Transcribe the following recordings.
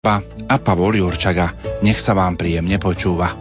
a Pavol Jurčaga. Nech sa vám príjemne počúva.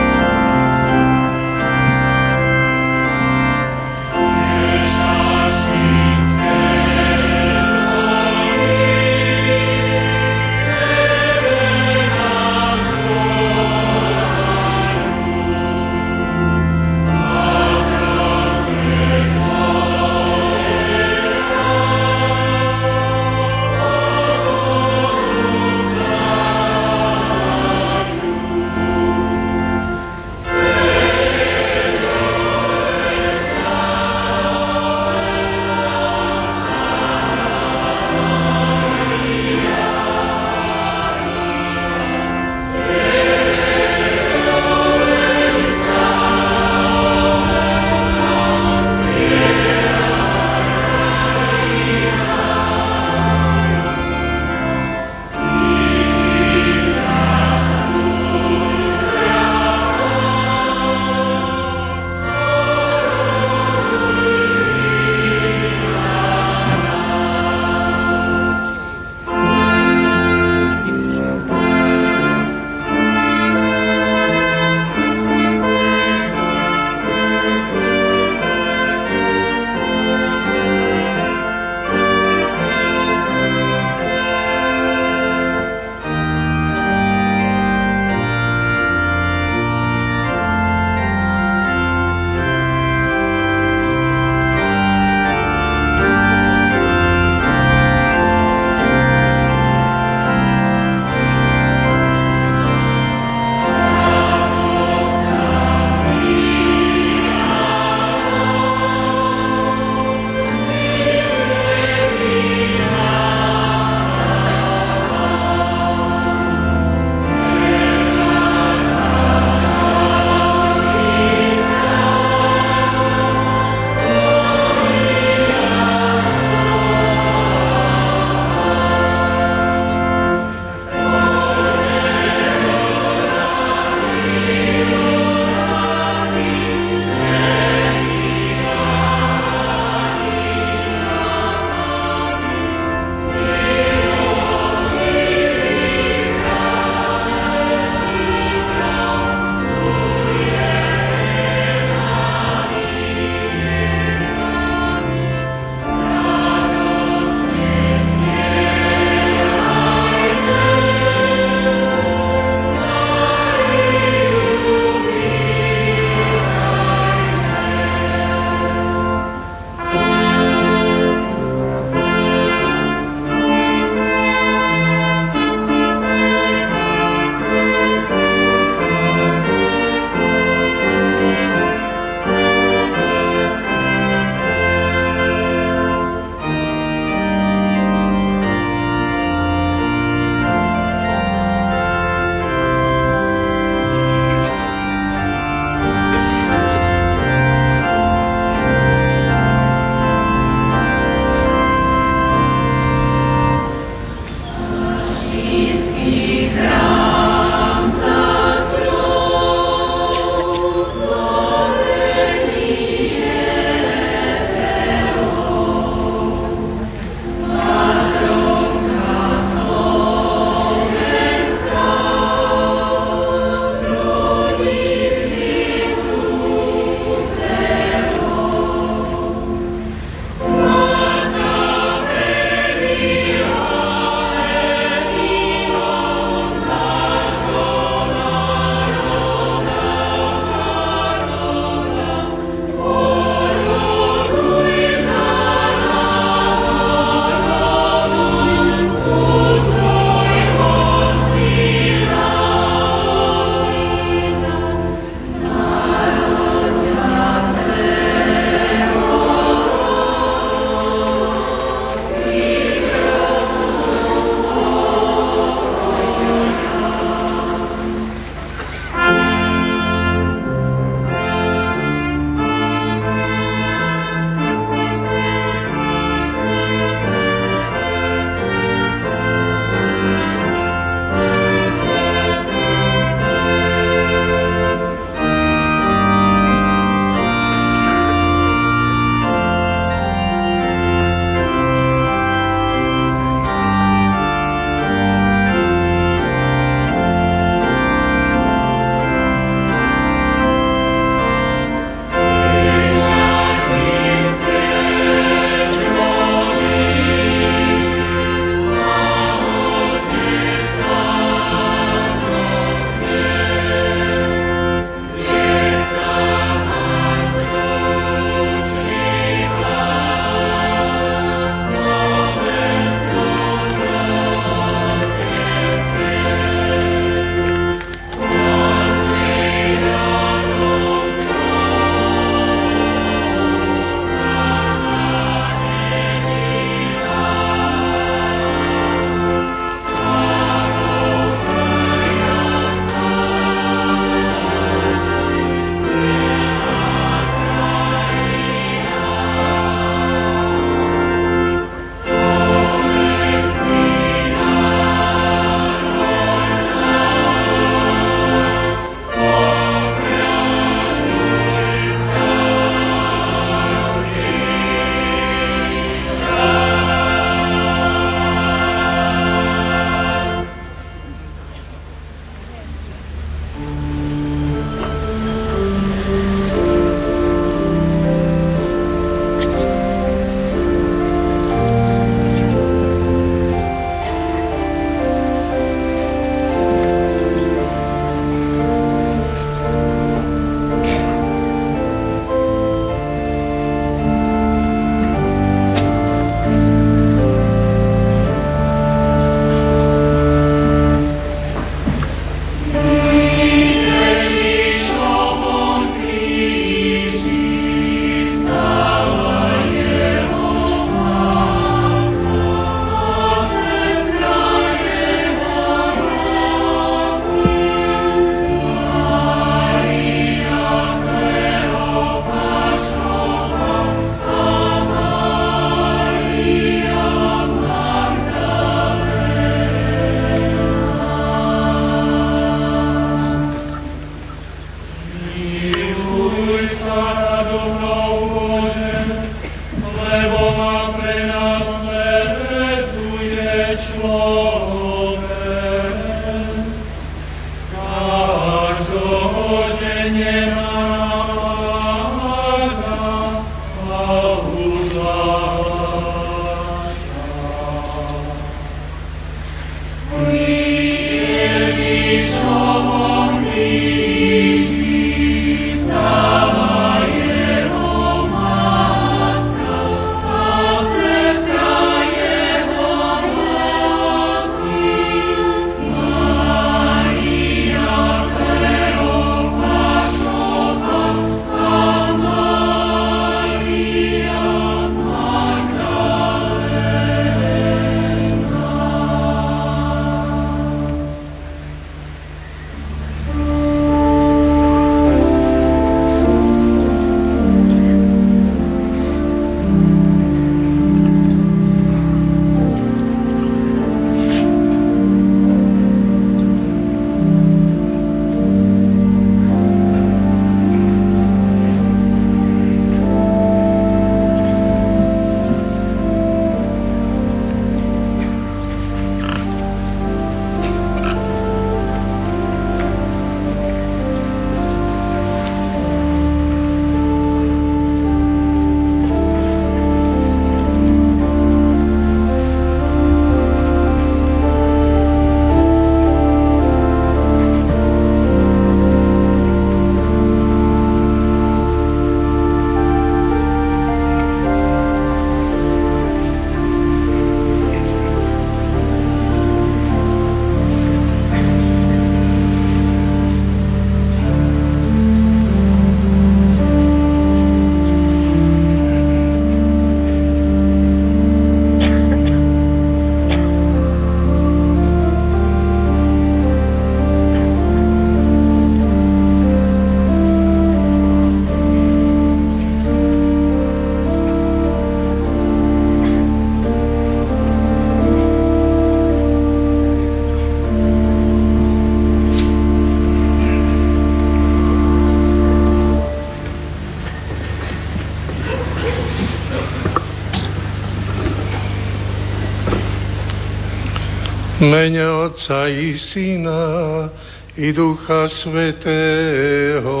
Mene Otca i Syna i Ducha Svetého.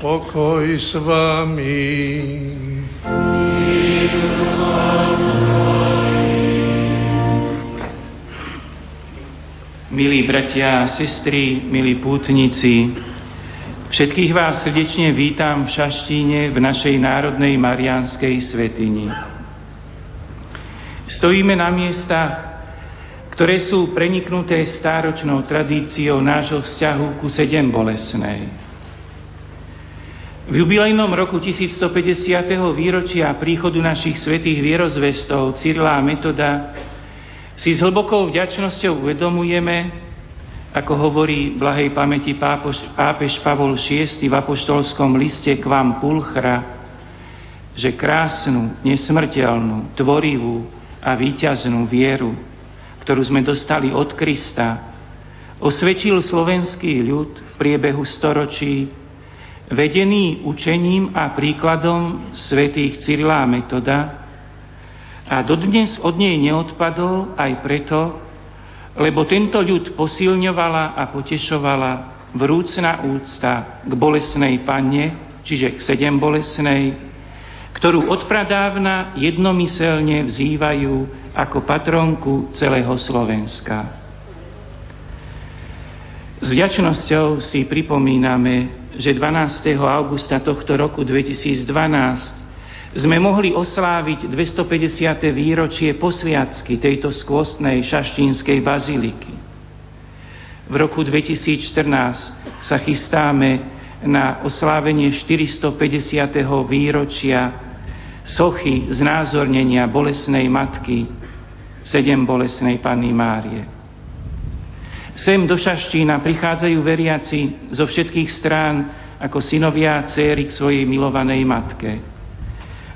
Pokoj s vami. Milí bratia a sestry, milí pútnici, všetkých vás srdečne vítam v Šaštíne v našej Národnej Mariánskej svetini. Stojíme na miestach, ktoré sú preniknuté stáročnou tradíciou nášho vzťahu ku sedem bolesnej. V jubilejnom roku 1150. výročia príchodu našich svetých vierozvestov Cyrila a Metoda si s hlbokou vďačnosťou uvedomujeme, ako hovorí blahej pamäti pápoš, pápež Pavol VI v apoštolskom liste k vám Pulchra, že krásnu, nesmrteľnú, tvorivú a víťaznú vieru, ktorú sme dostali od Krista, osvedčil slovenský ľud v priebehu storočí, vedený učením a príkladom svätých Cyrila a Metoda, a dodnes od nej neodpadol aj preto, lebo tento ľud posilňovala a potešovala vrúcna úcta k bolesnej panne, čiže k sedem bolesnej, ktorú odpradávna jednomyselne vzývajú ako patronku celého Slovenska. S vďačnosťou si pripomíname, že 12. augusta tohto roku 2012 sme mohli osláviť 250. výročie posviacky tejto skvostnej šaštínskej baziliky. V roku 2014 sa chystáme na oslávenie 450. výročia sochy znázornenia bolesnej matky, sedem bolesnej Panny Márie. Sem do Šaštína prichádzajú veriaci zo všetkých strán ako synovia a céry k svojej milovanej matke.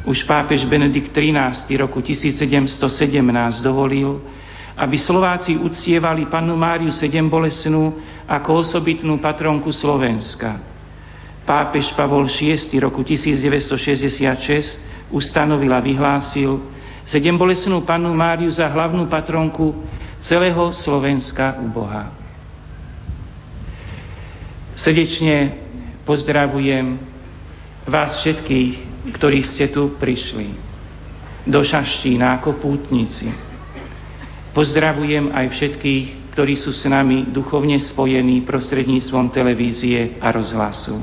Už pápež Benedikt XIII. roku 1717 dovolil, aby Slováci uctievali pannu Máriu sedem bolesnú ako osobitnú patronku Slovenska. Pápež Pavol VI. roku 1966 ustanovil a vyhlásil sedem bolesnú pannu Máriu za hlavnú patronku celého Slovenska u Boha. Srdečne pozdravujem vás všetkých, ktorí ste tu prišli do Šaštína ako pútnici. Pozdravujem aj všetkých, ktorí sú s nami duchovne spojení prostredníctvom televízie a rozhlasu.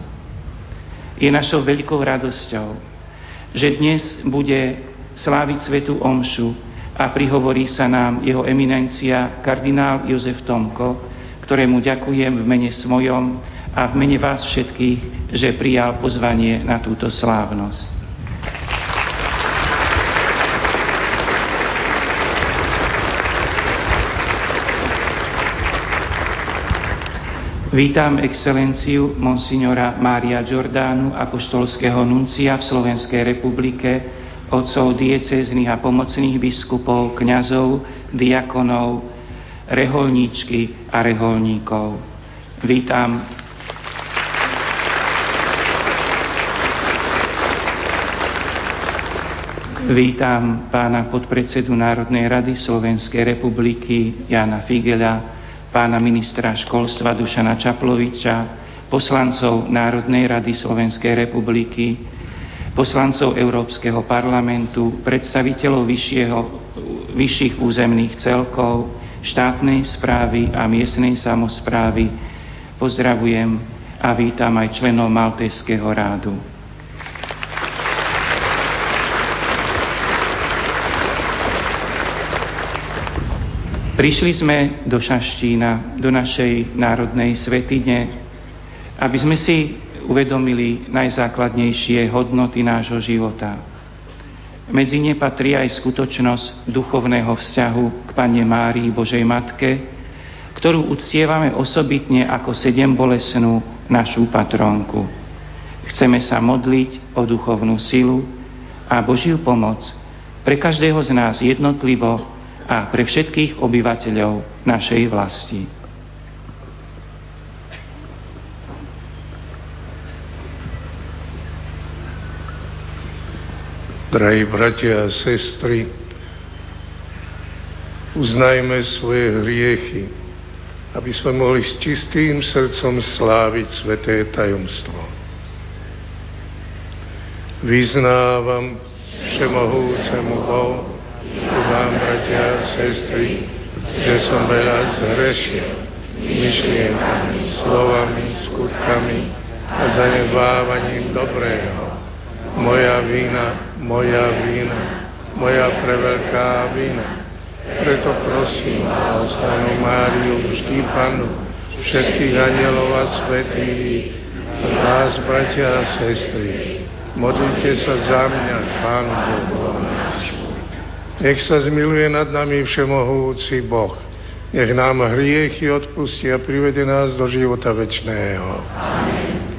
Je našou veľkou radosťou, že dnes bude sláviť svetu Omšu a prihovorí sa nám jeho eminencia kardinál Jozef Tomko, ktorému ďakujem v mene svojom a v mene vás všetkých, že prijal pozvanie na túto slávnosť. Vítam excelenciu monsignora Mária Giordánu, apoštolského nuncia v Slovenskej republike, otcov diecéznych a pomocných biskupov, kňazov, diakonov, reholníčky a reholníkov. Vítam Vítam pána podpredsedu Národnej rady Slovenskej republiky Jana Figela, pána ministra školstva Dušana Čaploviča, poslancov Národnej rady Slovenskej republiky, poslancov Európskeho parlamentu, predstaviteľov vyššieho, vyšších územných celkov, štátnej správy a miestnej samozprávy. Pozdravujem a vítam aj členov Maltejského rádu. Prišli sme do Šaštína, do našej národnej svetine, aby sme si uvedomili najzákladnejšie hodnoty nášho života. Medzi ne patrí aj skutočnosť duchovného vzťahu k Pane Márii Božej Matke, ktorú uctievame osobitne ako sedem bolesnú našu patronku. Chceme sa modliť o duchovnú silu a Božiu pomoc pre každého z nás jednotlivo a pre všetkých obyvateľov našej vlasti. Drahí bratia a sestry, uznajme svoje hriechy, aby sme mohli s čistým srdcom sláviť sveté tajomstvo. Vyznávam všemohúcemu Bohu, vám, bratia a sestry, že som veľa zhrešil myšlienkami, slovami, skutkami a zanedbávaním dobrého. Moja vína, moja vína, moja preveľká vína. Preto prosím Ostanú Máriu, vždy Panu, všetkých anielov a svetých, a vás, bratia a sestry, modlite sa za mňa, Pánu Bohu Nech sa zmiluje nad nami všemohúci Boh. Nech nám hriechy odpustí a privede nás do života večného. Amen.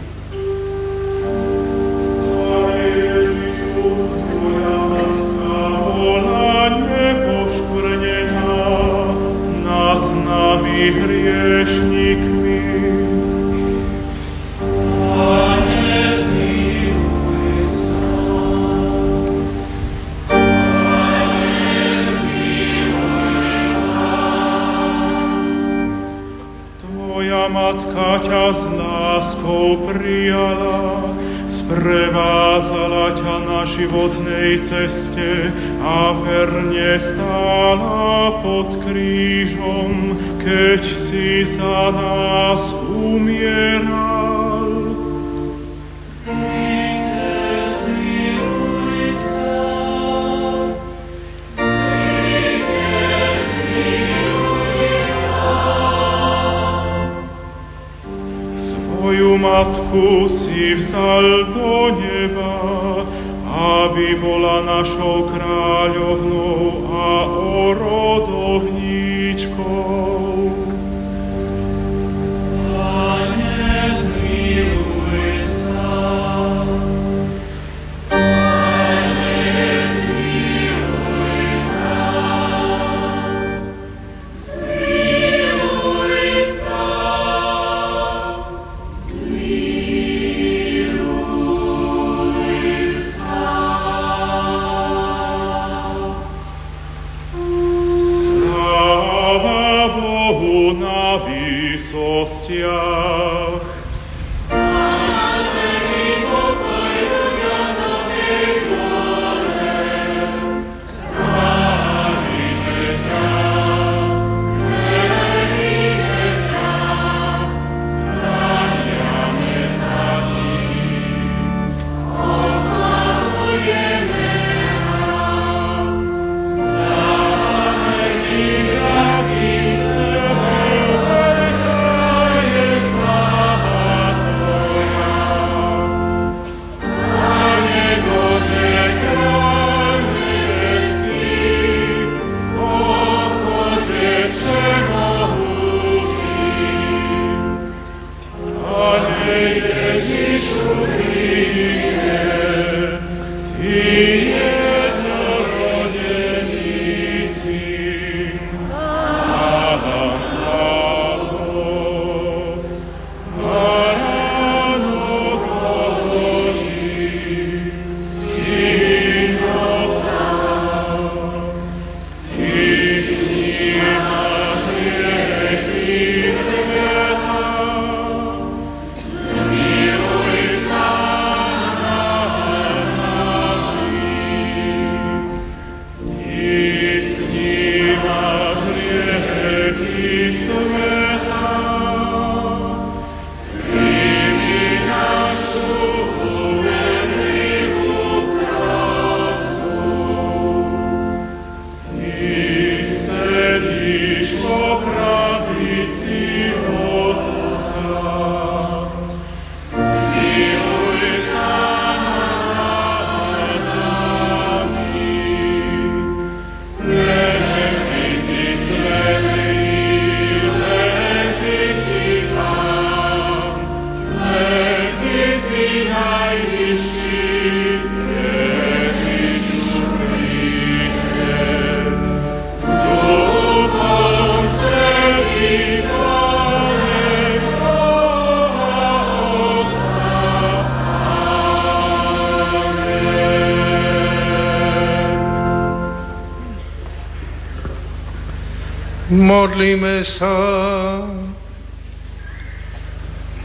Modlíme sa.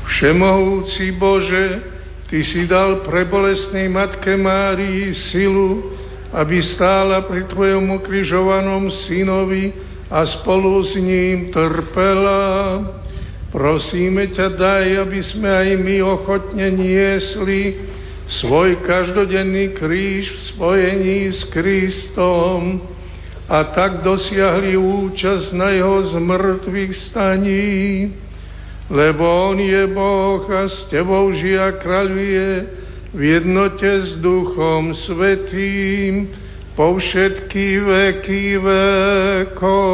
Všemohúci Bože, Ty si dal prebolesnej Matke Márii silu, aby stála pri Tvojom ukrižovanom synovi a spolu s ním trpela. Prosíme ťa, daj, aby sme aj my ochotne niesli svoj každodenný kríž v spojení s Kristom a tak dosiahli účasť na jeho zmrtvých staní lebo On je Boh a s Tebou žije a kráľuje v jednote s Duchom Svetým po všetky veky vekov.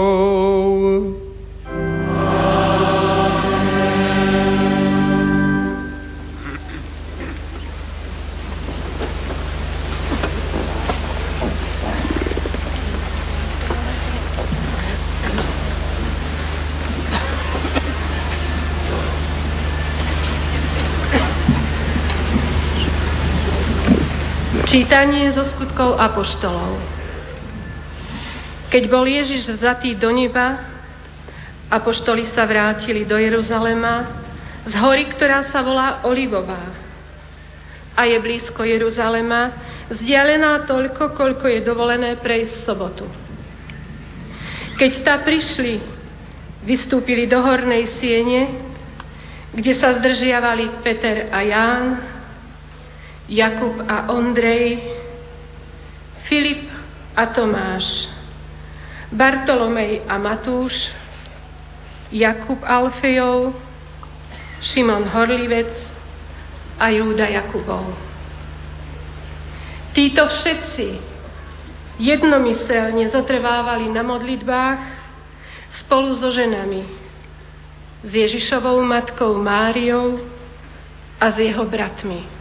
Čítanie zo skutkov apoštolov. Keď bol Ježiš vzatý do neba, apoštoli sa vrátili do Jeruzalema z hory, ktorá sa volá Olivová. A je blízko Jeruzalema, vzdialená toľko, koľko je dovolené prejsť v sobotu. Keď ta prišli, vystúpili do hornej siene, kde sa zdržiavali Peter a Ján, Jakub a Ondrej, Filip a Tomáš, Bartolomej a Matúš, Jakub Alfejov, Šimon Horlivec a Júda Jakubov. Títo všetci jednomyselne zotrvávali na modlitbách spolu so ženami, s Ježišovou matkou Máriou a s jeho bratmi.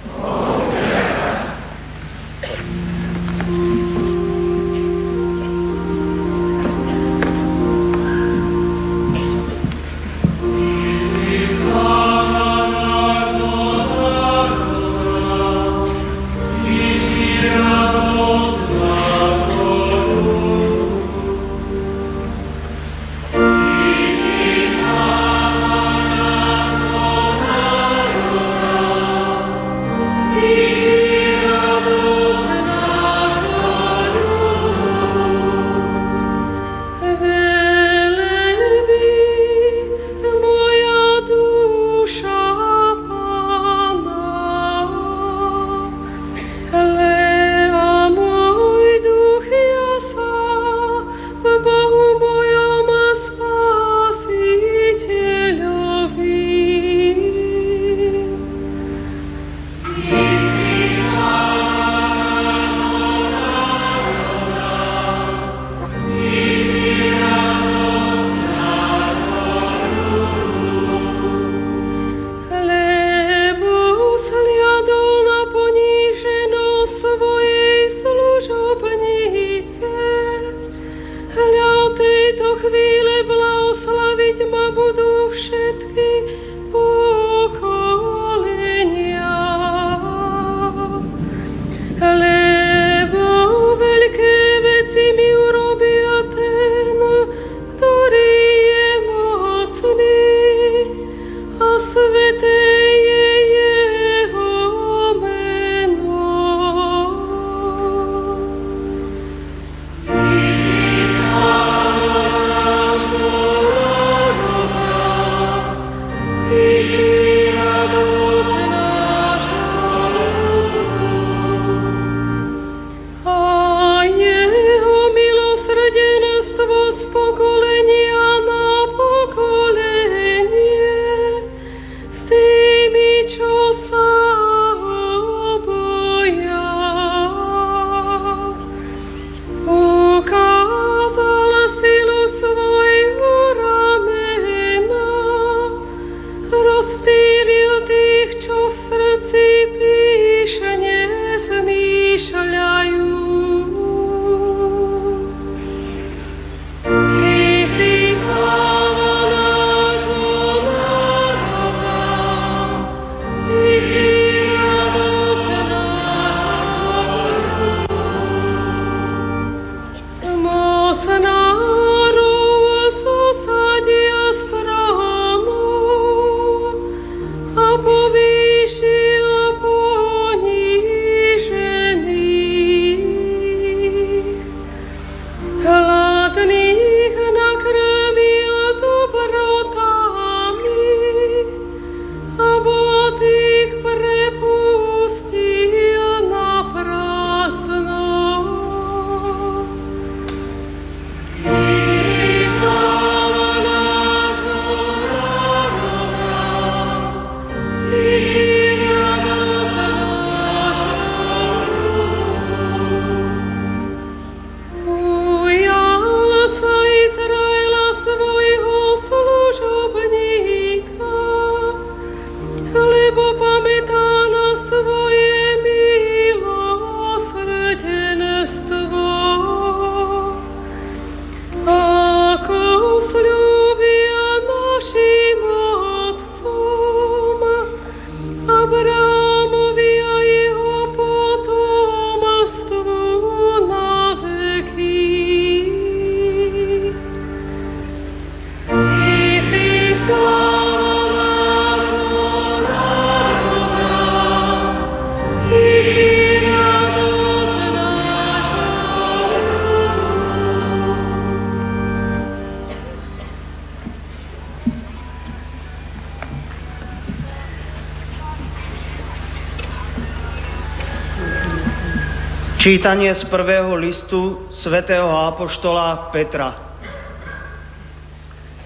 Čítanie z prvého listu svätého Apoštola Petra.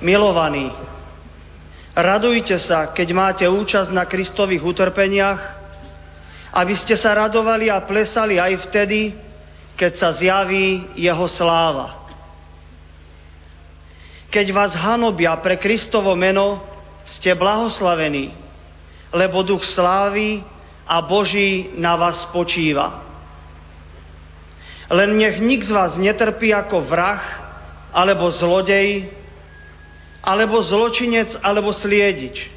Milovaní, radujte sa, keď máte účasť na Kristových utrpeniach, aby ste sa radovali a plesali aj vtedy, keď sa zjaví jeho sláva. Keď vás hanobia pre Kristovo meno, ste blahoslavení, lebo duch slávy a Boží na vás spočíva. Len nech nik z vás netrpí ako vrah, alebo zlodej, alebo zločinec, alebo sliedič.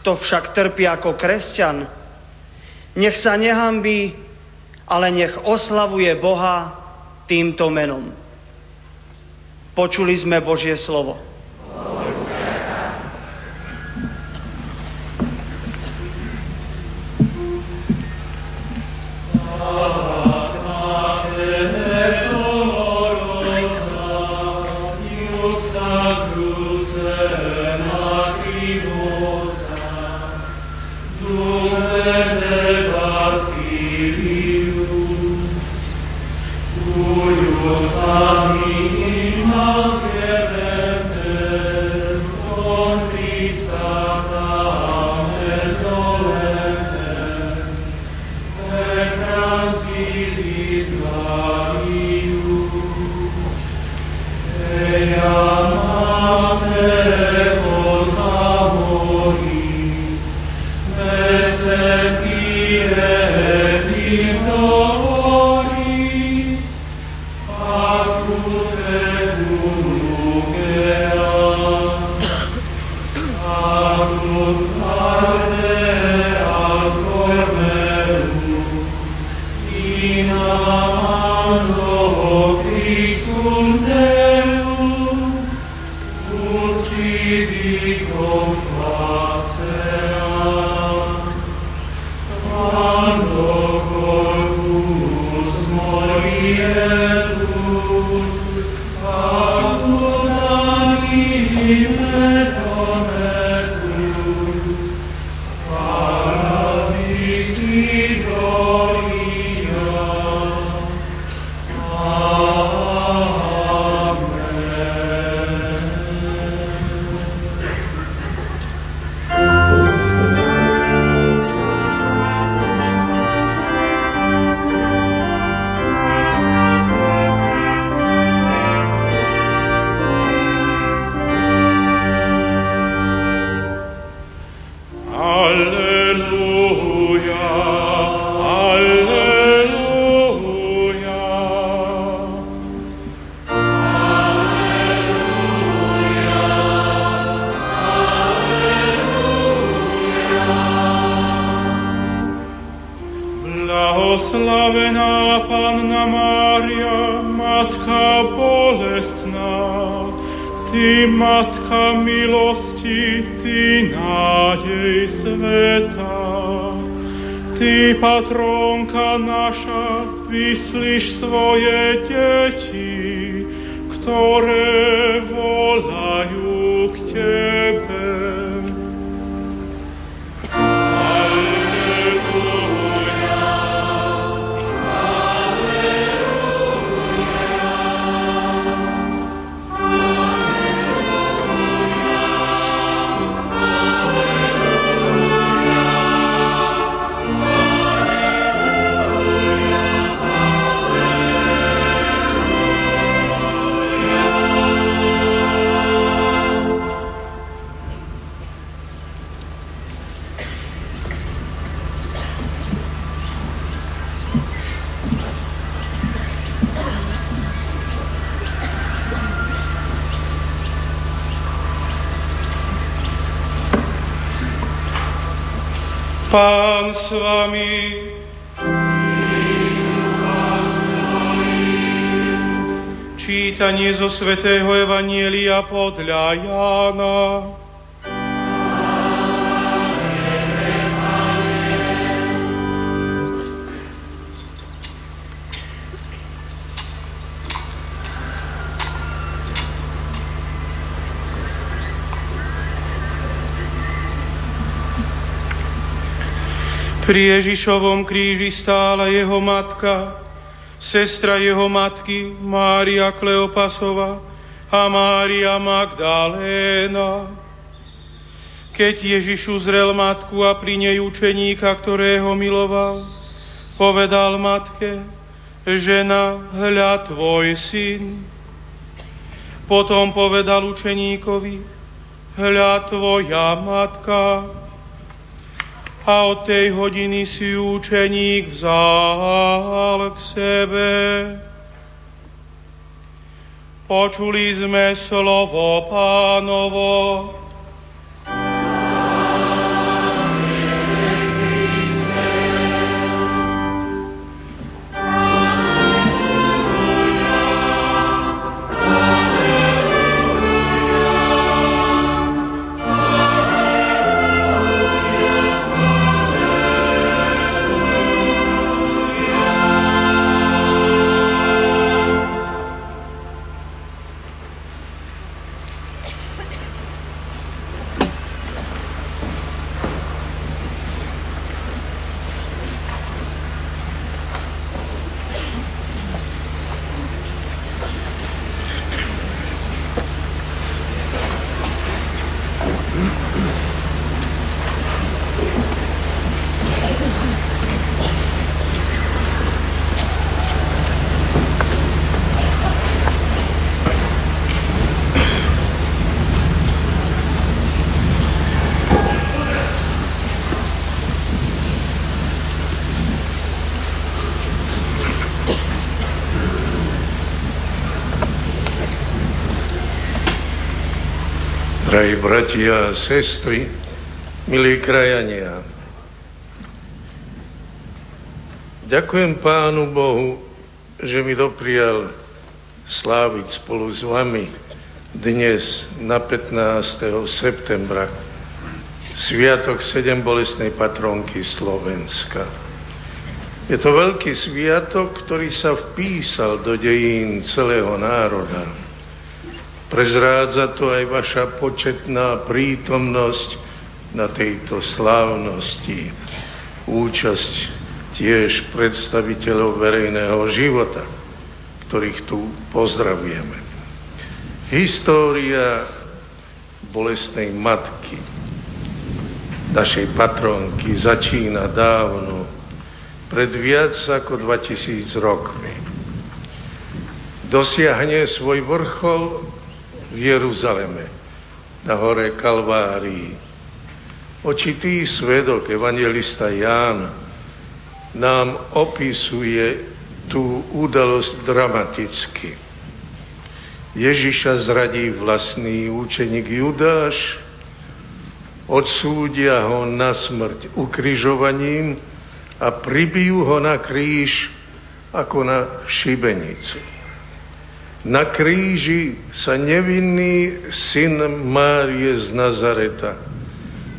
Kto však trpí ako kresťan, nech sa nehambí, ale nech oslavuje Boha týmto menom. Počuli sme Božie slovo. Blahoslavená Panna Mária, Matka bolestná, Ty, Matka milosti, Ty, nádej sveta. Ty, patronka naša, vyslíš svoje deti, ktoré volajú k Tebe. Pán s vami. Čítanie zo svätého Evanielia podľa Jána. Pri Ježišovom kríži stála jeho matka, sestra jeho matky Mária Kleopasova a Mária Magdaléna. Keď Ježiš uzrel matku a pri nej učeníka, ktorého miloval, povedal matke, žena, hľa tvoj syn. Potom povedal učeníkovi, hľa tvoja matka. A od tej hodiny si učeník vzal k sebe. Počuli sme slovo pánovo. Drahí bratia a sestry, milí krajania, ďakujem Pánu Bohu, že mi doprial sláviť spolu s vami dnes na 15. septembra Sviatok sedem bolestnej patronky Slovenska. Je to veľký sviatok, ktorý sa vpísal do dejín celého národa Prezrádza to aj vaša početná prítomnosť na tejto slávnosti. Účasť tiež predstaviteľov verejného života, ktorých tu pozdravujeme. História bolestnej matky, našej patronky, začína dávno, pred viac ako 2000 rokmi. Dosiahne svoj vrchol v Jeruzaleme, na hore Kalvárii. Očitý svedok, evangelista Ján, nám opisuje tú udalosť dramaticky. Ježiša zradí vlastný účeník Judáš, odsúdia ho na smrť ukrižovaním a pribijú ho na kríž ako na šibenicu. Na kríži sa nevinný syn Márie z Nazareta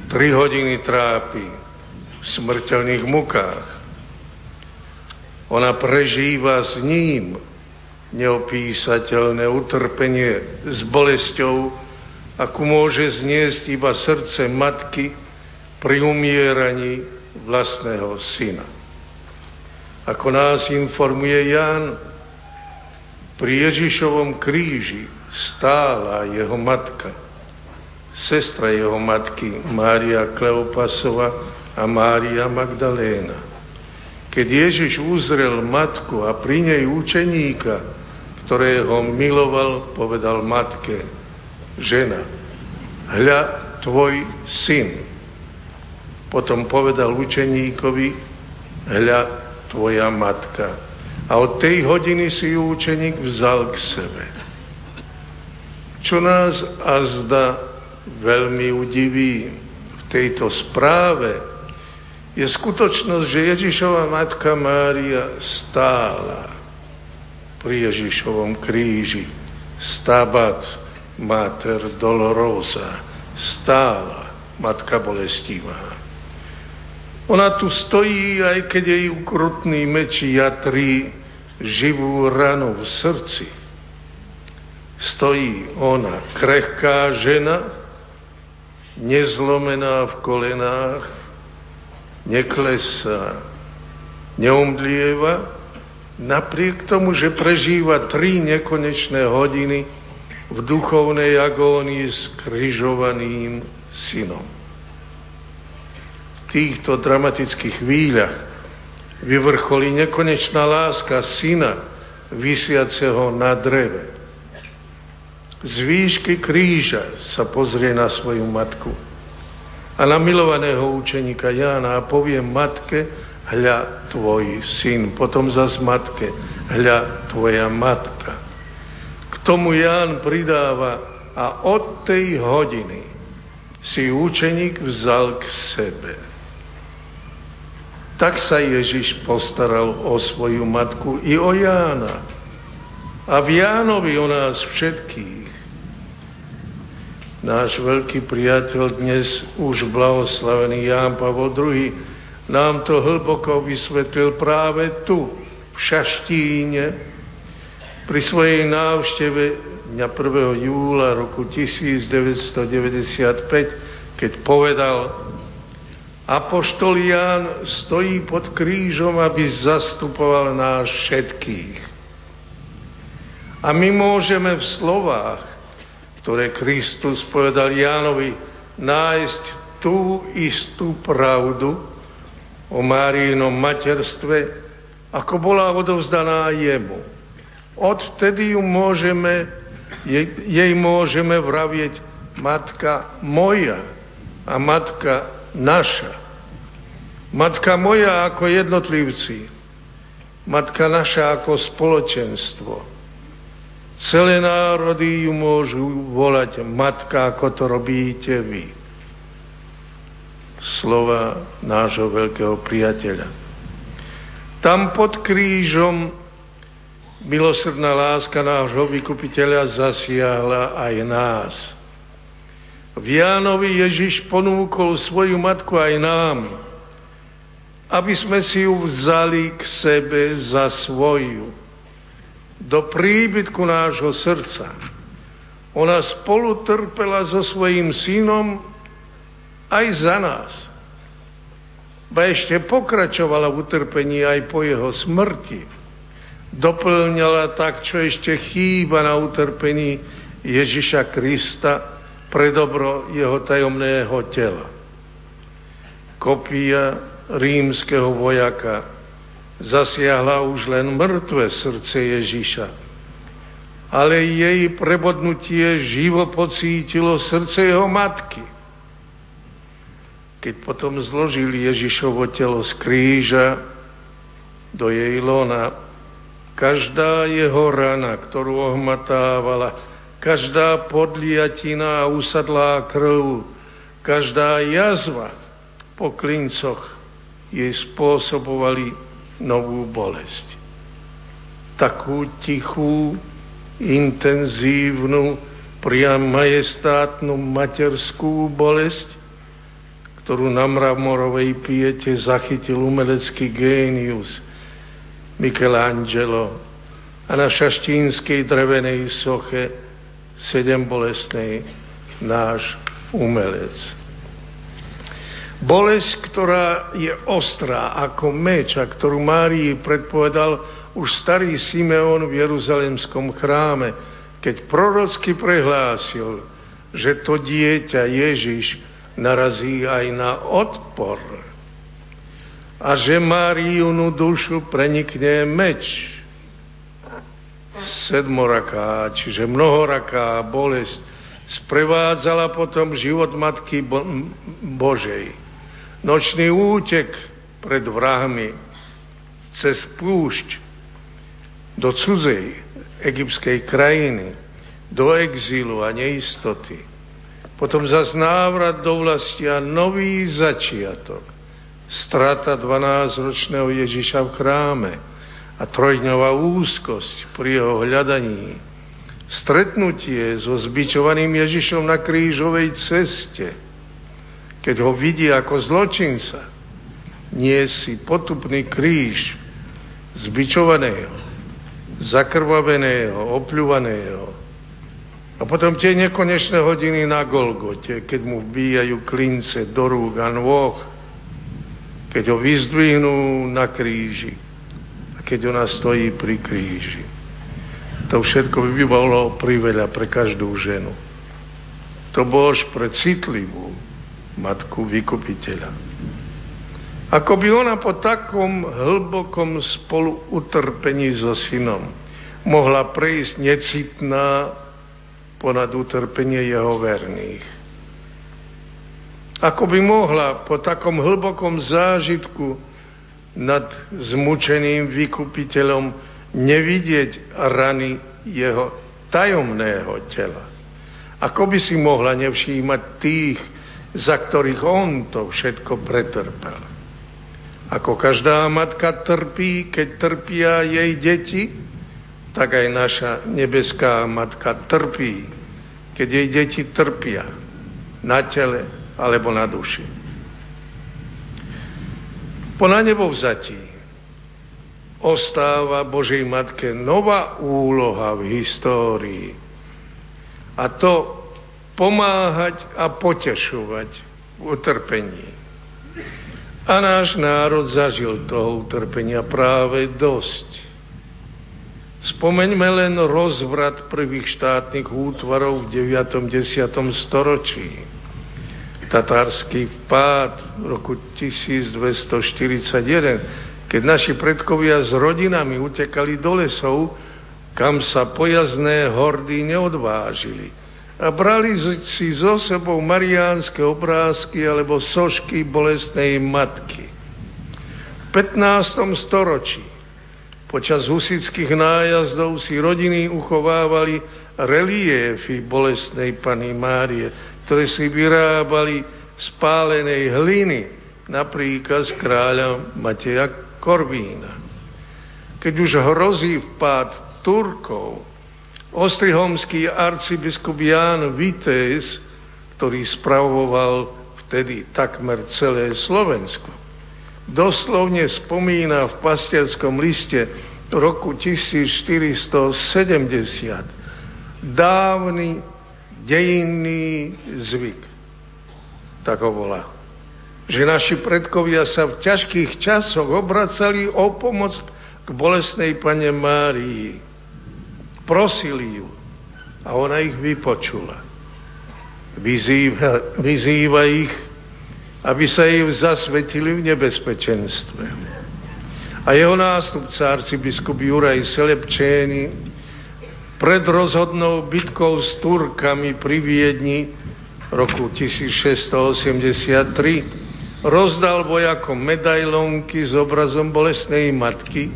tri hodiny trápi v smrteľných mukách. Ona prežíva s ním neopísateľné utrpenie s bolesťou, akú môže zniesť iba srdce matky pri umieraní vlastného syna. Ako nás informuje Ján, pri Ježišovom kríži stála jeho matka, sestra jeho matky Mária Kleopasova a Mária Magdaléna. Keď Ježiš uzrel matku a pri nej učeníka, ktorého miloval, povedal matke, žena, hľa tvoj syn. Potom povedal učeníkovi, hľa tvoja matka. A od tej hodiny si ju učeník vzal k sebe. Čo nás azda veľmi udiví v tejto správe, je skutočnosť, že Ježišova matka Mária stála pri Ježišovom kríži. Stabat Mater Dolorosa. Stála Matka Bolestivá. Ona tu stojí, aj keď jej ukrutný meč jatrí živú ranu v srdci. Stojí ona, krehká žena, nezlomená v kolenách, neklesá, neumdlieva, napriek tomu, že prežíva tri nekonečné hodiny v duchovnej agónii s križovaným synom. Týchto dramatických chvíľach vyvrcholí nekonečná láska syna vysiaceho na dreve. Z výšky kríža sa pozrie na svoju matku a na milovaného učeníka Jána a povie matke, hľa tvoj syn, potom zas matke, hľa tvoja matka. K tomu Ján pridáva a od tej hodiny si učeník vzal k sebe. Tak sa Ježiš postaral o svoju matku i o Jána. A v Jánovi o nás všetkých. Náš veľký priateľ dnes už blahoslavený Ján Pavol II nám to hlboko vysvetlil práve tu, v Šaštíne, pri svojej návšteve dňa 1. júla roku 1995, keď povedal, Apoštol Ján stojí pod krížom, aby zastupoval nás všetkých. A my môžeme v slovách, ktoré Kristus povedal Jánovi, nájsť tú istú pravdu o Máriinom materstve, ako bola odovzdaná jemu. Odvtedy ju môžeme, jej, jej môžeme vravieť matka moja a matka naša. Matka moja ako jednotlivci, matka naša ako spoločenstvo. Celé národy ju môžu volať matka, ako to robíte vy. Slova nášho veľkého priateľa. Tam pod krížom milosrdná láska nášho vykupiteľa zasiahla aj nás. V Jánovi Ježiš ponúkol svoju matku aj nám, aby sme si ju vzali k sebe za svoju, do príbytku nášho srdca. Ona spolu trpela so svojím synom aj za nás. Ba ešte pokračovala v utrpení aj po jeho smrti. Doplňala tak, čo ešte chýba na utrpení Ježiša Krista, pre dobro jeho tajomného tela. Kopia rímskeho vojaka zasiahla už len mŕtve srdce Ježiša, ale jej prebodnutie živo pocítilo srdce jeho matky. Keď potom zložili Ježišovo telo z kríža do jej lona, každá jeho rana, ktorú ohmatávala, každá podliatina a usadlá krv, každá jazva po klincoch jej spôsobovali novú bolesť. Takú tichú, intenzívnu, priam majestátnu materskú bolesť, ktorú na mramorovej piete zachytil umelecký génius Michelangelo a na šaštínskej drevenej soche sedem bolestnej náš umelec. Bolesť, ktorá je ostrá ako meč a ktorú Márii predpovedal už starý Simeon v Jeruzalemskom chráme, keď prorocky prehlásil, že to dieťa Ježiš narazí aj na odpor a že Máriunu dušu prenikne meč sedmoraká, čiže mnohoraká bolesť sprevádzala potom život Matky Bo- Božej. Nočný útek pred vrahmi cez púšť do cudzej egyptskej krajiny, do exílu a neistoty. Potom zas návrat do vlasti a nový začiatok. Strata 12-ročného Ježiša v chráme a trojdňová úzkosť pri jeho hľadaní, stretnutie so zbičovaným Ježišom na krížovej ceste, keď ho vidí ako zločinca, nie si potupný kríž zbičovaného, zakrvaveného, opľúvaného. A potom tie nekonečné hodiny na Golgote, keď mu vbíjajú klince do rúk a nôh, keď ho vyzdvihnú na kríži keď ona stojí pri kríži. To všetko by bolo priveľa pre každú ženu. To bož pre citlivú matku vykupiteľa. Ako by ona po takom hlbokom spolu utrpení so synom mohla prejsť necitná ponad utrpenie jeho verných. Ako by mohla po takom hlbokom zážitku nad zmučeným vykupiteľom nevidieť rany jeho tajomného tela. Ako by si mohla nevšímať tých, za ktorých on to všetko pretrpel. Ako každá matka trpí, keď trpia jej deti, tak aj naša nebeská matka trpí, keď jej deti trpia na tele alebo na duši. Po na nebo vzatí ostáva Božej Matke nová úloha v histórii. A to pomáhať a potešovať v utrpení. A náš národ zažil toho utrpenia práve dosť. Spomeňme len rozvrat prvých štátnych útvarov v 9. 10. storočí. Tatársky vpád v roku 1241, keď naši predkovia s rodinami utekali do lesov, kam sa pojazné hordy neodvážili. A brali si so sebou mariánske obrázky alebo sošky bolestnej matky. V 15. storočí Počas husických nájazdov si rodiny uchovávali reliéfy bolestnej Pany Márie, ktoré si vyrábali z hliny, napríklad z kráľa Mateja Korvína. Keď už hrozí vpád Turkov, ostrihomský arcibiskup Ján Vitéz, ktorý spravoval vtedy takmer celé Slovensko, doslovne spomína v pastierskom liste roku 1470 dávny dejinný zvyk. Tak ho volá. Že naši predkovia sa v ťažkých časoch obracali o pomoc k bolesnej pane Márii. Prosili ju a ona ich vypočula. Vyzýva, vyzýva ich aby sa jej zasvetili v nebezpečenstve. A jeho nástupca, arcibiskup Juraj Selepčény, pred rozhodnou bitkou s Turkami pri Viedni roku 1683 rozdal vojakom medailonky s obrazom bolestnej matky,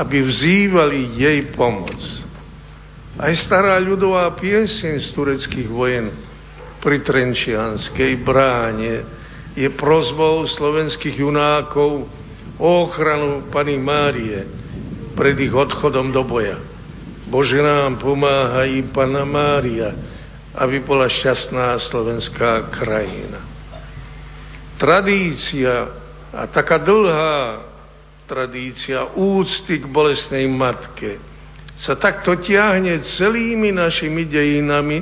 aby vzývali jej pomoc. Aj stará ľudová pieseň z tureckých vojen pri Trenčianskej bráne je prozbou slovenských junákov o ochranu Pany Márie pred ich odchodom do boja. Bože nám pomáha i Pana Mária, aby bola šťastná slovenská krajina. Tradícia a taká dlhá tradícia úcty k bolesnej matke sa takto tiahne celými našimi dejinami,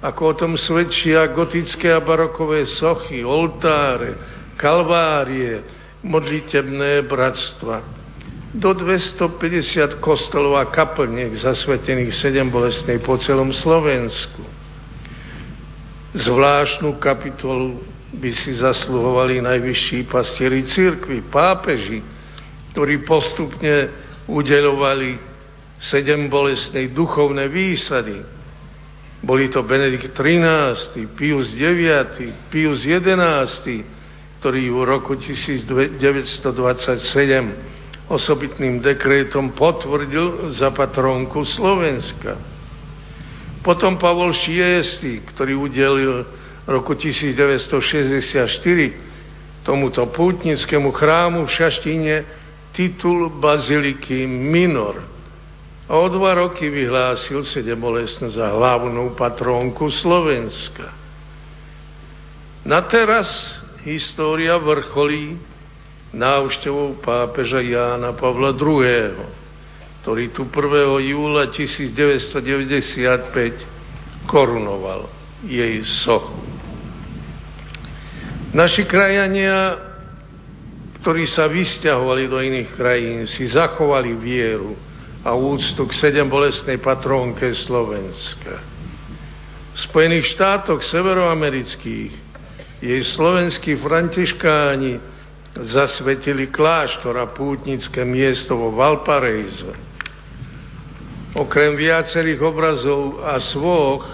ako o tom svedčia gotické a barokové sochy, oltáre, kalvárie, modlitebné bratstva. Do 250 kostolov a kaplniek zasvetených sedem bolestnej po celom Slovensku. Zvláštnu kapitolu by si zasluhovali najvyšší pastieri církvy, pápeži, ktorí postupne udelovali sedem bolestnej duchovné výsady, boli to Benedikt XIII, Pius IX, Pius XI, ktorý v roku 1927 osobitným dekrétom potvrdil za patrónku Slovenska. Potom Pavol VI, ktorý udelil roku 1964 tomuto pútnickému chrámu v Šaštine titul Baziliky Minor – a o dva roky vyhlásil sedembolesnú za hlavnú patrónku Slovenska. Na teraz história vrcholí návštevou pápeža Jána Pavla II., ktorý tu 1. júla 1995 korunoval jej sochu. Naši krajania, ktorí sa vysťahovali do iných krajín, si zachovali vieru a úctu k sedem bolestnej patrónke Slovenska. V Spojených štátoch severoamerických jej slovenskí františkáni zasvetili kláštor a pútnické miesto vo Valparaiso. Okrem viacerých obrazov a svoch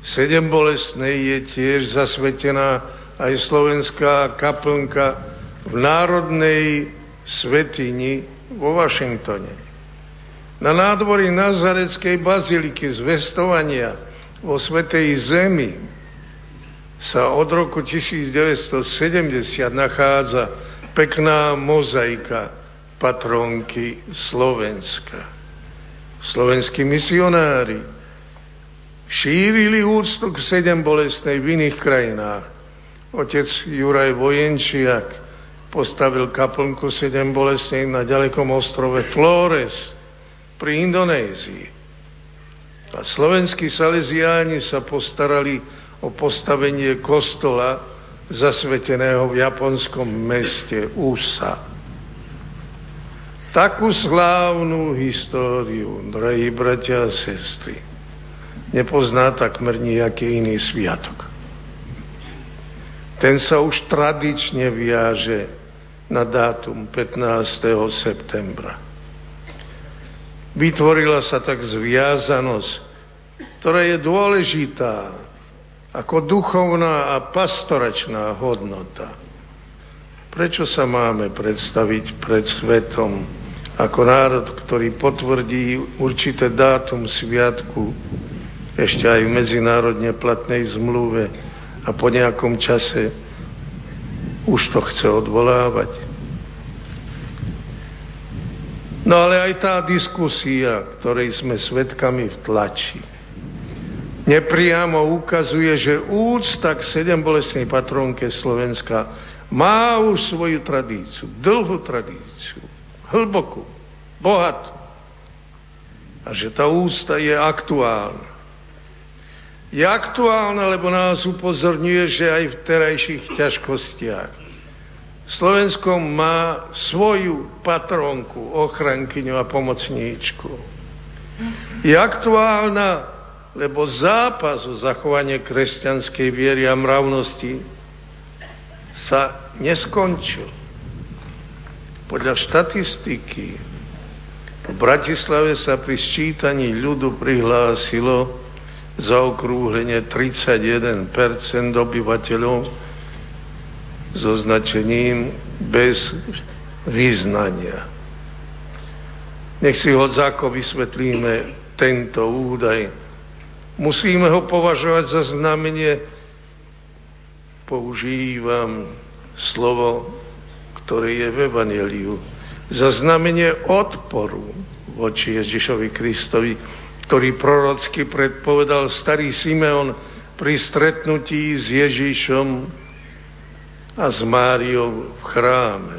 sedem bolestnej je tiež zasvetená aj slovenská kaplnka v Národnej svetini vo Washingtone. Na nádvorí Nazareckej baziliky zvestovania vo Svetej Zemi sa od roku 1970 nachádza pekná mozaika patronky Slovenska. Slovenskí misionári šírili úctu k sedem bolestnej v iných krajinách. Otec Juraj Vojenčiak postavil kaplnku sedem bolestnej na ďalekom ostrove Flores pri Indonézii. A slovenskí saleziáni sa postarali o postavenie kostola zasveteného v japonskom meste USA. Takú slávnu históriu, drahí bratia a sestry, nepozná takmer nejaký iný sviatok. Ten sa už tradične viaže na dátum 15. septembra. Vytvorila sa tak zviazanosť, ktorá je dôležitá ako duchovná a pastoračná hodnota. Prečo sa máme predstaviť pred svetom ako národ, ktorý potvrdí určité dátum sviatku ešte aj v medzinárodne platnej zmluve a po nejakom čase už to chce odvolávať. No ale aj tá diskusia, ktorej sme svetkami v tlači, nepriamo ukazuje, že úcta k sedem bolestnej patrónke Slovenska má už svoju tradíciu, dlhú tradíciu, hlbokú, bohatú. A že tá ústa je aktuálna. Je aktuálna, lebo nás upozorňuje, že aj v terajších ťažkostiach Slovensko má svoju patronku, ochrankyňu a pomocníčku. Je aktuálna, lebo zápas o zachovanie kresťanskej viery a mravnosti sa neskončil. Podľa štatistiky v Bratislave sa pri sčítaní ľudu prihlásilo za okrúhlenie 31% obyvateľov so značením bez vyznania. Nech si ho záko vysvetlíme tento údaj Musíme ho považovať za znamenie, používam slovo, ktoré je v Evangeliu, za znamenie odporu voči Ježišovi Kristovi, ktorý prorocky predpovedal starý Simeon pri stretnutí s Ježišom a s Máriou v chráme.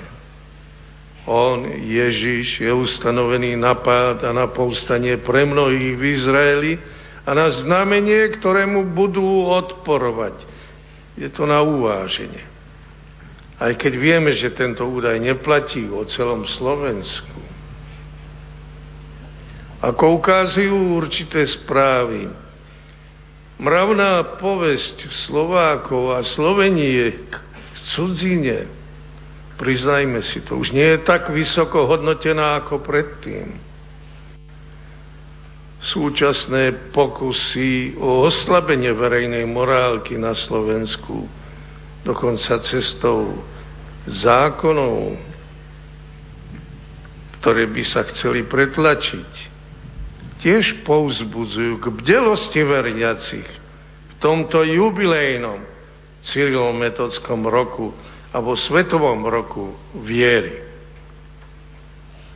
On, Ježiš, je ustanovený na pád a na povstanie pre mnohých v Izraeli, a na znamenie, ktorému budú odporovať. Je to na uváženie. Aj keď vieme, že tento údaj neplatí o celom Slovensku. Ako ukazujú určité správy, mravná povesť Slovákov a Slovenie v cudzine, priznajme si to, už nie je tak vysoko hodnotená ako predtým súčasné pokusy o oslabenie verejnej morálky na Slovensku, dokonca cestou zákonov, ktoré by sa chceli pretlačiť, tiež povzbudzujú k bdelosti veriacich v tomto jubilejnom Cyrilom metodskom roku a vo svetovom roku viery.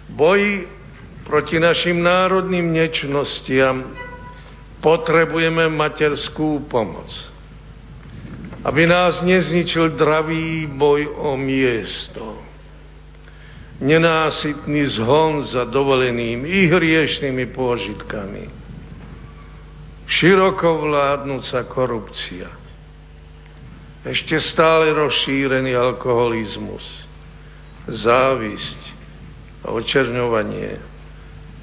Boji proti našim národným nečnostiam potrebujeme materskú pomoc. Aby nás nezničil dravý boj o miesto. Nenásytný zhon za dovoleným i hriešnými pôžitkami. Široko vládnúca korupcia. Ešte stále rozšírený alkoholizmus závisť a očerňovanie.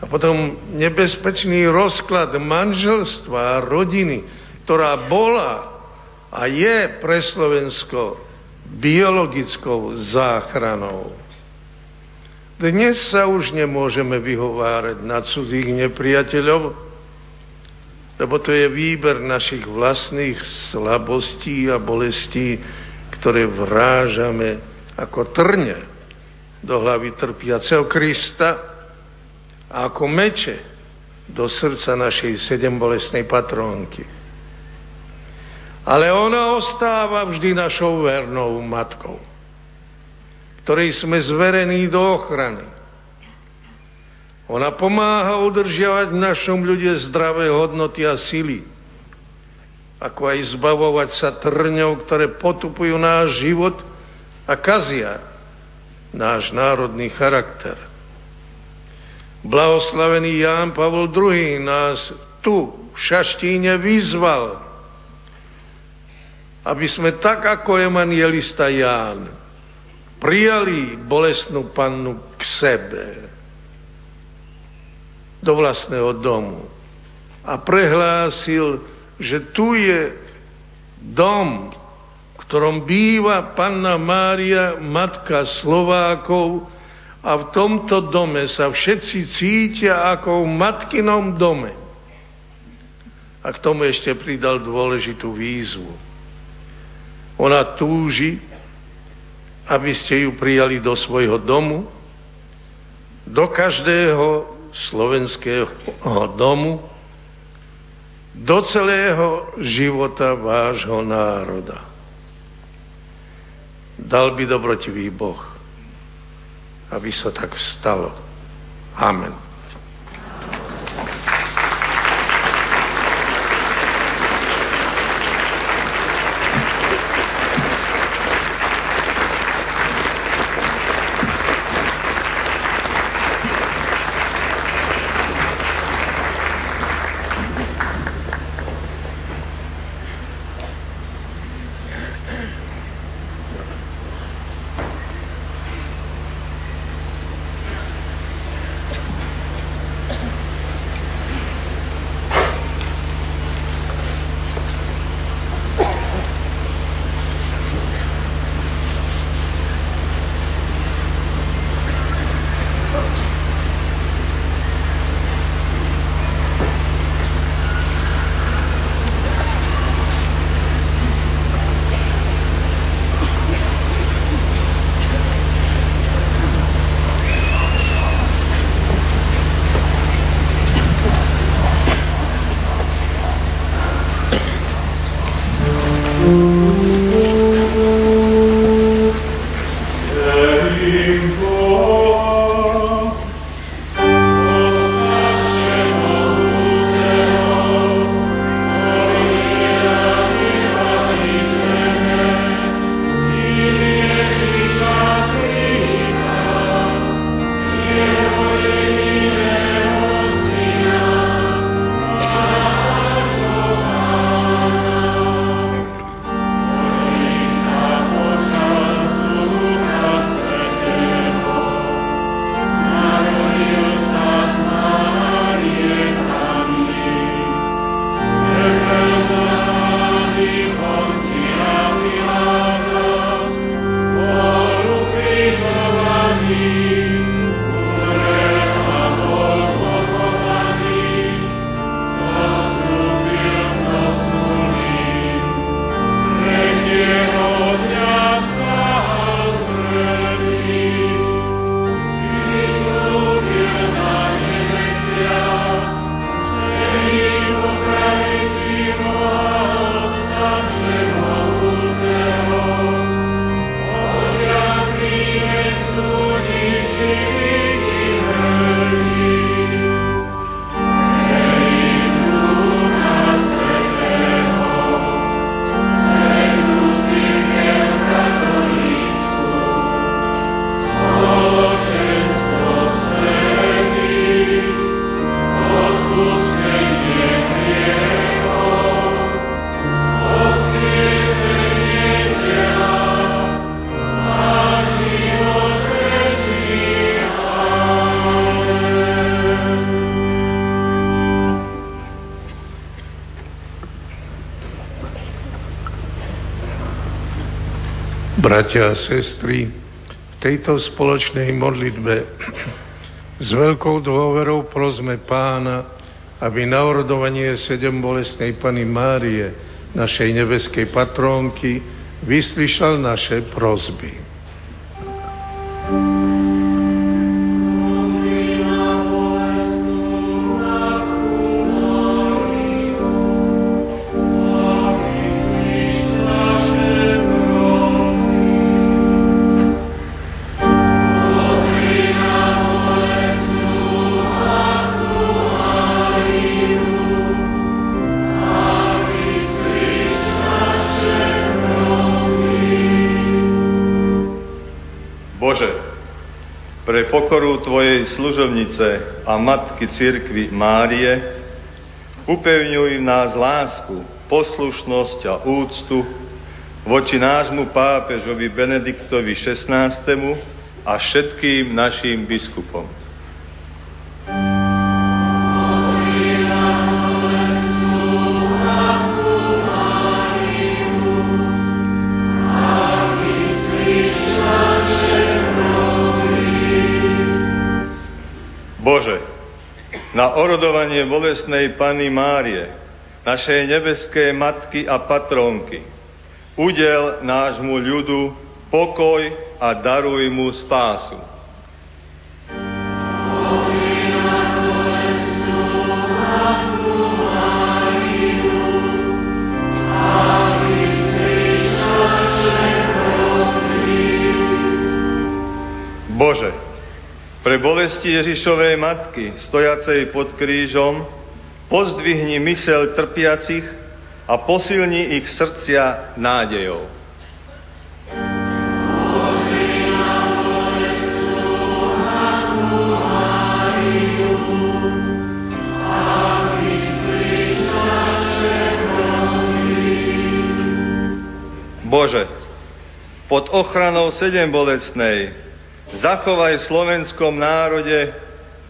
A potom nebezpečný rozklad manželstva a rodiny, ktorá bola a je pre Slovensko biologickou záchranou. Dnes sa už nemôžeme vyhovárať na cudzích nepriateľov, lebo to je výber našich vlastných slabostí a bolestí, ktoré vrážame ako trne do hlavy trpiaceho Krista a ako meče do srdca našej sedembolesnej patrónky. Ale ona ostáva vždy našou vernou matkou, ktorej sme zverení do ochrany. Ona pomáha udržiavať v našom ľude zdravé hodnoty a sily, ako aj zbavovať sa trňov, ktoré potupujú náš život a kazia náš národný charakter. Blahoslavený Ján Pavol II nás tu v Šaštíne vyzval, aby sme tak ako evangelista Ján prijali bolestnú pannu k sebe do vlastného domu a prehlásil, že tu je dom, v ktorom býva panna Mária, matka Slovákov a v tomto dome sa všetci cítia ako v matkinom dome. A k tomu ešte pridal dôležitú výzvu ona túži, aby ste ju prijali do svojho domu, do každého slovenského domu, do celého života vášho národa. Dal by dobrotivý Boh, aby sa tak stalo. Amen. Bratia a sestry, v tejto spoločnej modlitbe s veľkou dôverou prosme pána, aby na orodovanie sedem bolestnej Pany Márie, našej nebeskej patrónky, vyslyšal naše prosby. Tvojej služovnice a Matky Cirkvy Márie, upevňuj v nás lásku, poslušnosť a úctu voči nášmu pápežovi Benediktovi XVI. a všetkým našim biskupom. Na orodovanie bolestnej Pany Márie, našej nebeskej Matky a Patronky. Udel nášmu ľudu pokoj a daruj mu spásu. Pre bolesti Ježišovej matky, stojacej pod krížom, pozdvihni mysel trpiacich a posilni ich srdcia nádejou. Bože, pod ochranou sedem bolestnej zachovaj v slovenskom národe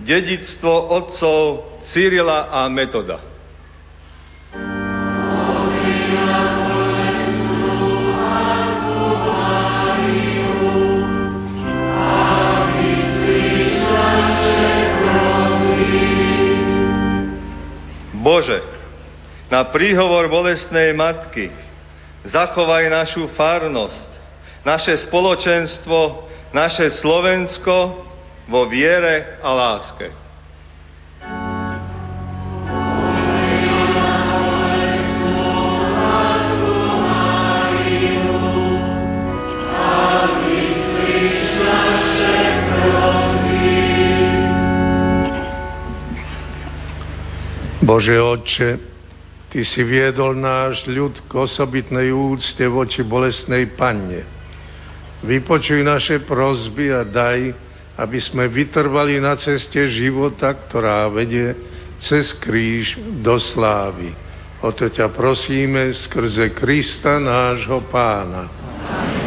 dedictvo otcov Cyrila a Metoda. Bože, na príhovor bolestnej matky zachovaj našu farnosť, naše spoločenstvo naše Slovensko vo viere a láske. Bože Otče, Ty si viedol náš ľud k osobitnej úcte voči bolestnej Panne Vypočuj naše prozby a daj, aby sme vytrvali na ceste života, ktorá vedie cez kríž do slávy. O to ťa prosíme skrze Krista nášho pána. Amen.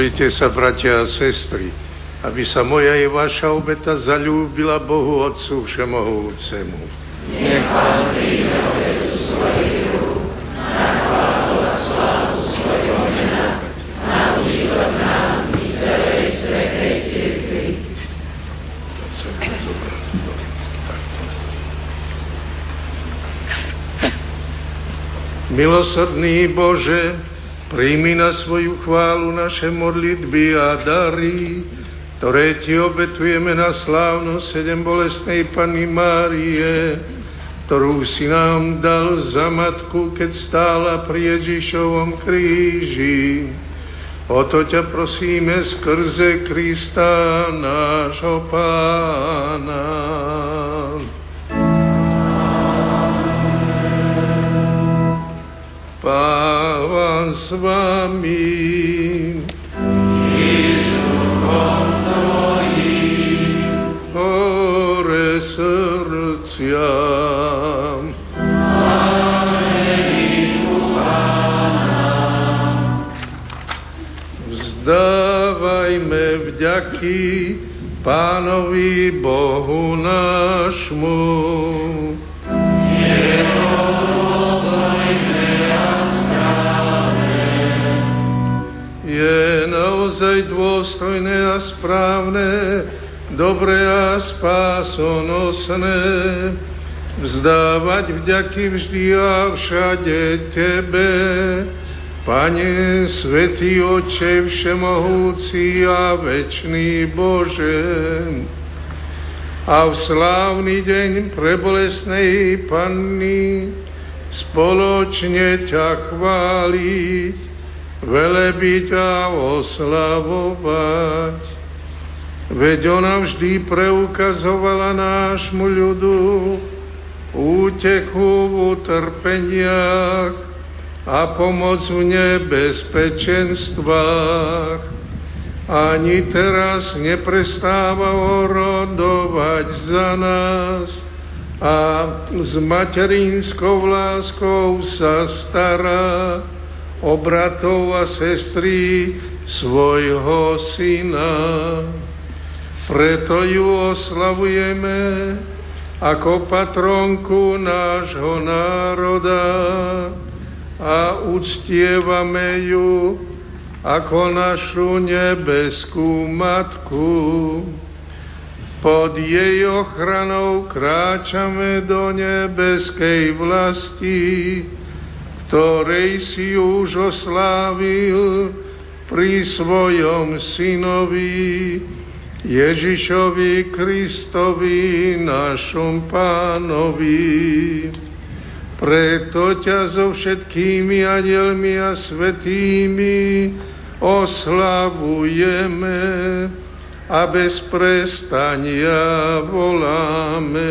Modlite sa, bratia a sestry, aby sa moja i vaša obeta zalúbila Bohu Otcu Všemohúcemu. Nech Pán príjme. Milosrdný Bože, príjmi na svoju chválu naše modlitby a dary, ktoré Ti obetujeme na slávnosť sedem bolestnej Panny Márie, ktorú si nám dal za matku, keď stála pri Ježišovom kríži. O to ťa prosíme skrze Krista nášho Pána. Pán s vami. srdciam. Vzdávajme vďaky Pánovi Bohu nášmu. Je naozaj dôstojné a správne, dobré a spásonosné, vzdávať vďaky vždy a všade Tebe, Pane, Svetý Oče, Všemohúci a Večný Bože, a v slávny deň prebolesnej Panny spoločne ťa chváliť, velebiť a oslavovať Veď ona vždy preukazovala nášmu ľudu útechu v utrpeniach a pomoc v nebezpečenstvách. Ani teraz neprestáva orodovať za nás a s materinskou láskou sa stará o bratov a sestry svojho syna. Preto ju oslavujeme ako patronku nášho národa a uctievame ju ako našu nebeskú matku. Pod jej ochranou kráčame do nebeskej vlasti, ktorej si už oslávil pri svojom synovi, Ježišovi Kristovi, našom pánovi. Preto ťa so všetkými anielmi a svetými oslavujeme a bez prestania voláme.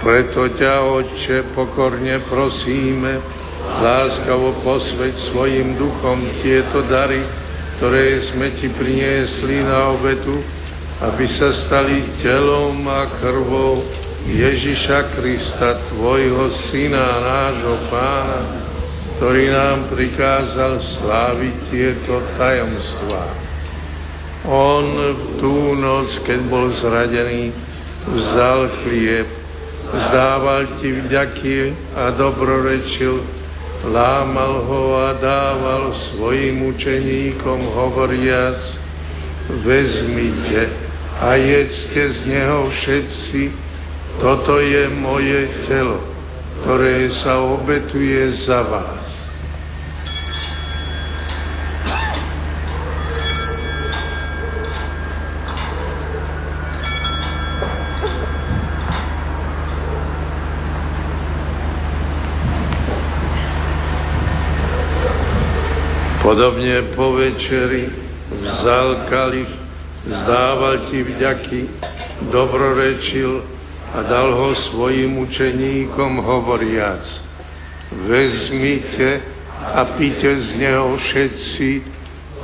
Preto ťa, Otče, pokorne prosíme, láskavo posveď svojim duchom tieto dary, ktoré sme ti priniesli na obetu, aby sa stali telom a krvou Ježiša Krista, Tvojho Syna, nášho Pána, ktorý nám prikázal sláviť tieto tajomstvá. On v tú noc, keď bol zradený, vzal chlieb, zdával ti vďaky a dobrorečil, lámal ho a dával svojim učeníkom hovoriac, vezmite a jedzte z neho všetci, toto je moje telo, ktoré sa obetuje za vás. Podobne po večeri vzal kalich, zdával ti vďaky, dobrorečil a dal ho svojim učeníkom hovoriac. Vezmite a pite z neho všetci,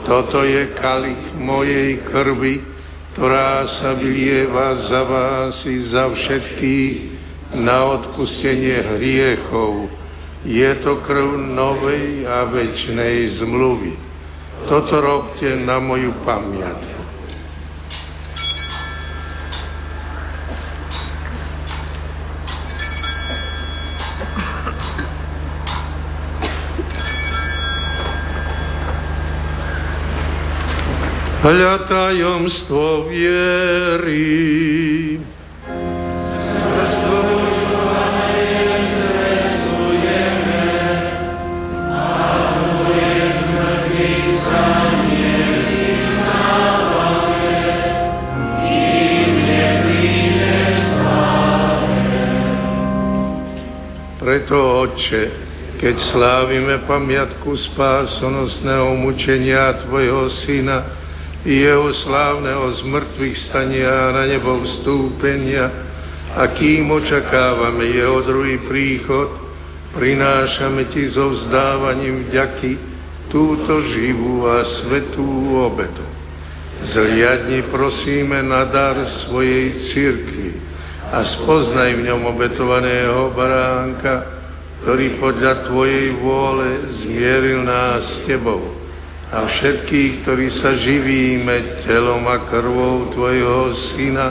toto je kalich mojej krvi, ktorá sa vylieva za vás i za všetkých na odpustenie hriechov je to krv novej a väčšnej zmluvy. Toto robte na moju pamiatku. Hľa tajomstvo viery. Preto, Otče, keď slávime pamiatku spásonosného mučenia Tvojho Syna i Jeho slávneho zmrtvých stania na nebo vstúpenia, a kým očakávame Jeho druhý príchod, prinášame Ti so vzdávaním vďaky túto živú a svetú obetu. Zliadni prosíme na dar svojej cirkvi, a spoznaj v ňom obetovaného baránka, ktorý podľa Tvojej vôle zmieril nás s Tebou a všetkých, ktorí sa živíme telom a krvou Tvojho Syna,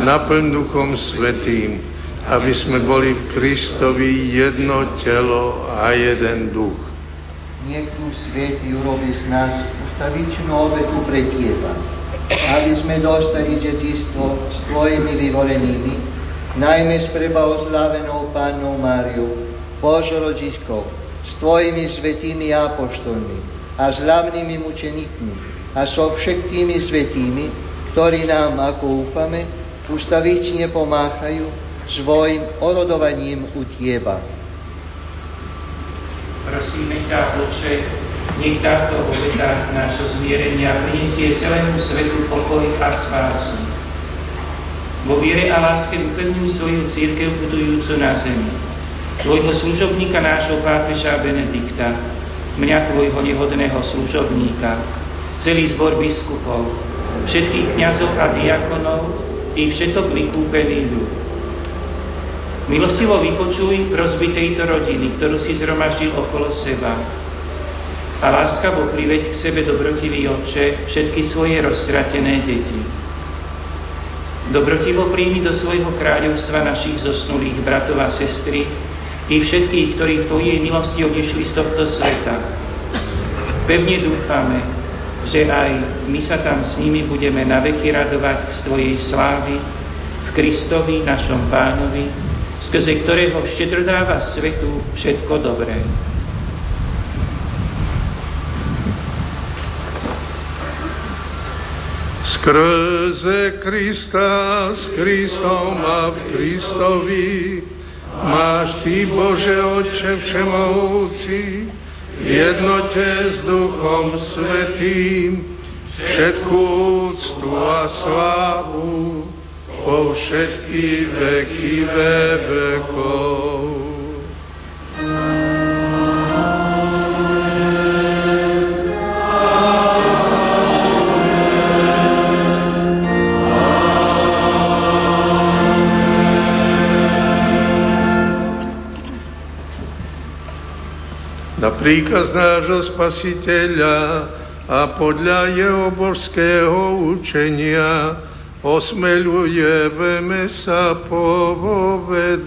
naplň Duchom Svetým, aby sme boli v Kristovi jedno telo a jeden duch. Nech tu urobí z nás ustavičnú obetu pre Teba, aby sme dostali dedistvo s Tvojimi vyvolenými, najmä s prebavozlávenou Pánnou Máriou, Božou rodičkou, s Tvojimi svetými apoštolmi a s hlavnými mučenikmi a so všetkými svetými, ktorí nám, ako úfame, ustavične pomáhajú svojim orodovaním u Teba. Prosíme ťa, Oče, nech táto obeta nášho zmierenia prinesie celému svetu pokoj a spásu. Vo viere a láske upevňuj svoju církev budujúcu na zemi. Tvojho služobníka nášho pápeža Benedikta, mňa tvojho nehodného služobníka, celý zbor biskupov, všetkých kňazov a diakonov i všetok vykúpený ľud. Milostivo vypočuj prosby tejto rodiny, ktorú si zhromaždil okolo seba a láskavo priveď k sebe dobrotivý Otče všetky svoje roztratené deti. Dobrotivo príjmi do svojho kráľovstva našich zosnulých bratov a sestry i všetkých, ktorí v Tvojej milosti odišli z tohto sveta. Pevne dúfame, že aj my sa tam s nimi budeme naveky radovať z Tvojej slávy v Kristovi, našom Pánovi, skrze ktorého štedro dáva svetu všetko dobré. Skrze Krista, s Kristom a v Kristovi, máš Ty, Bože Otče Všemohúci, v jednote s Duchom Svetým, všetkú úctu a slávu po všetky veky ve vekov. Na príkaz nášho spasiteľa a podľa jeho božského učenia osmeľujeme sa povedať.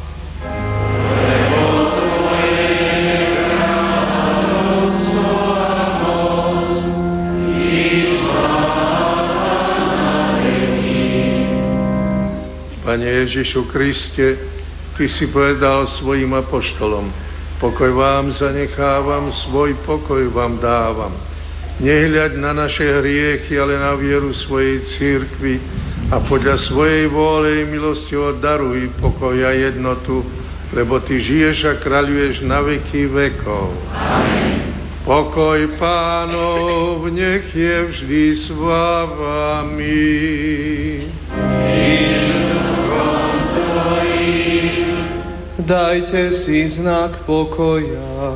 Pane Ježišu Kriste, Ty si povedal svojim apoštolom, pokoj vám zanechávam, svoj pokoj vám dávam. Nehľaď na naše hriechy, ale na vieru svojej církvy a podľa svojej vôle milosti daruj pokoj a jednotu, lebo Ty žiješ a kráľuješ na veky vekov. Amen. Pokoj pánov, nech je vždy s vami. Dajte si znak pokoja.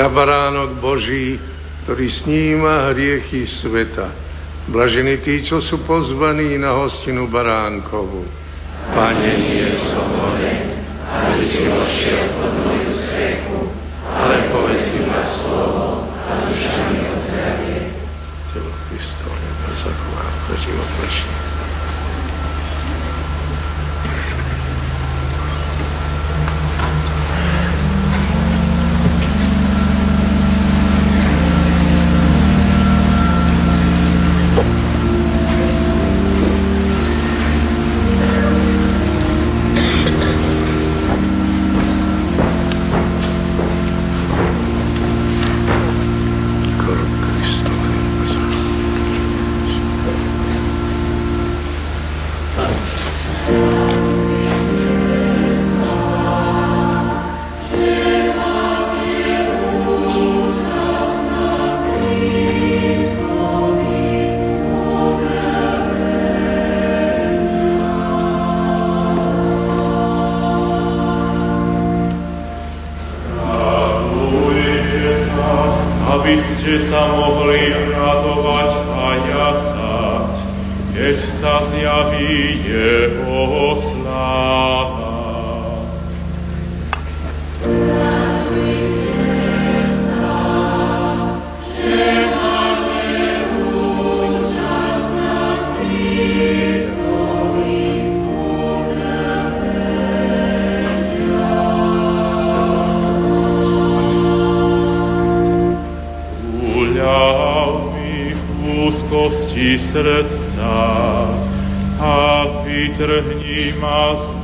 Hľa baránok Boží, ktorý sníma hriechy sveta. Blažení tí, čo sú pozvaní na hostinu baránkovu. Pane, nie som hoden, aby si vošiel pod moju strechu, veď sa pridržam Teba.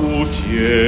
utie.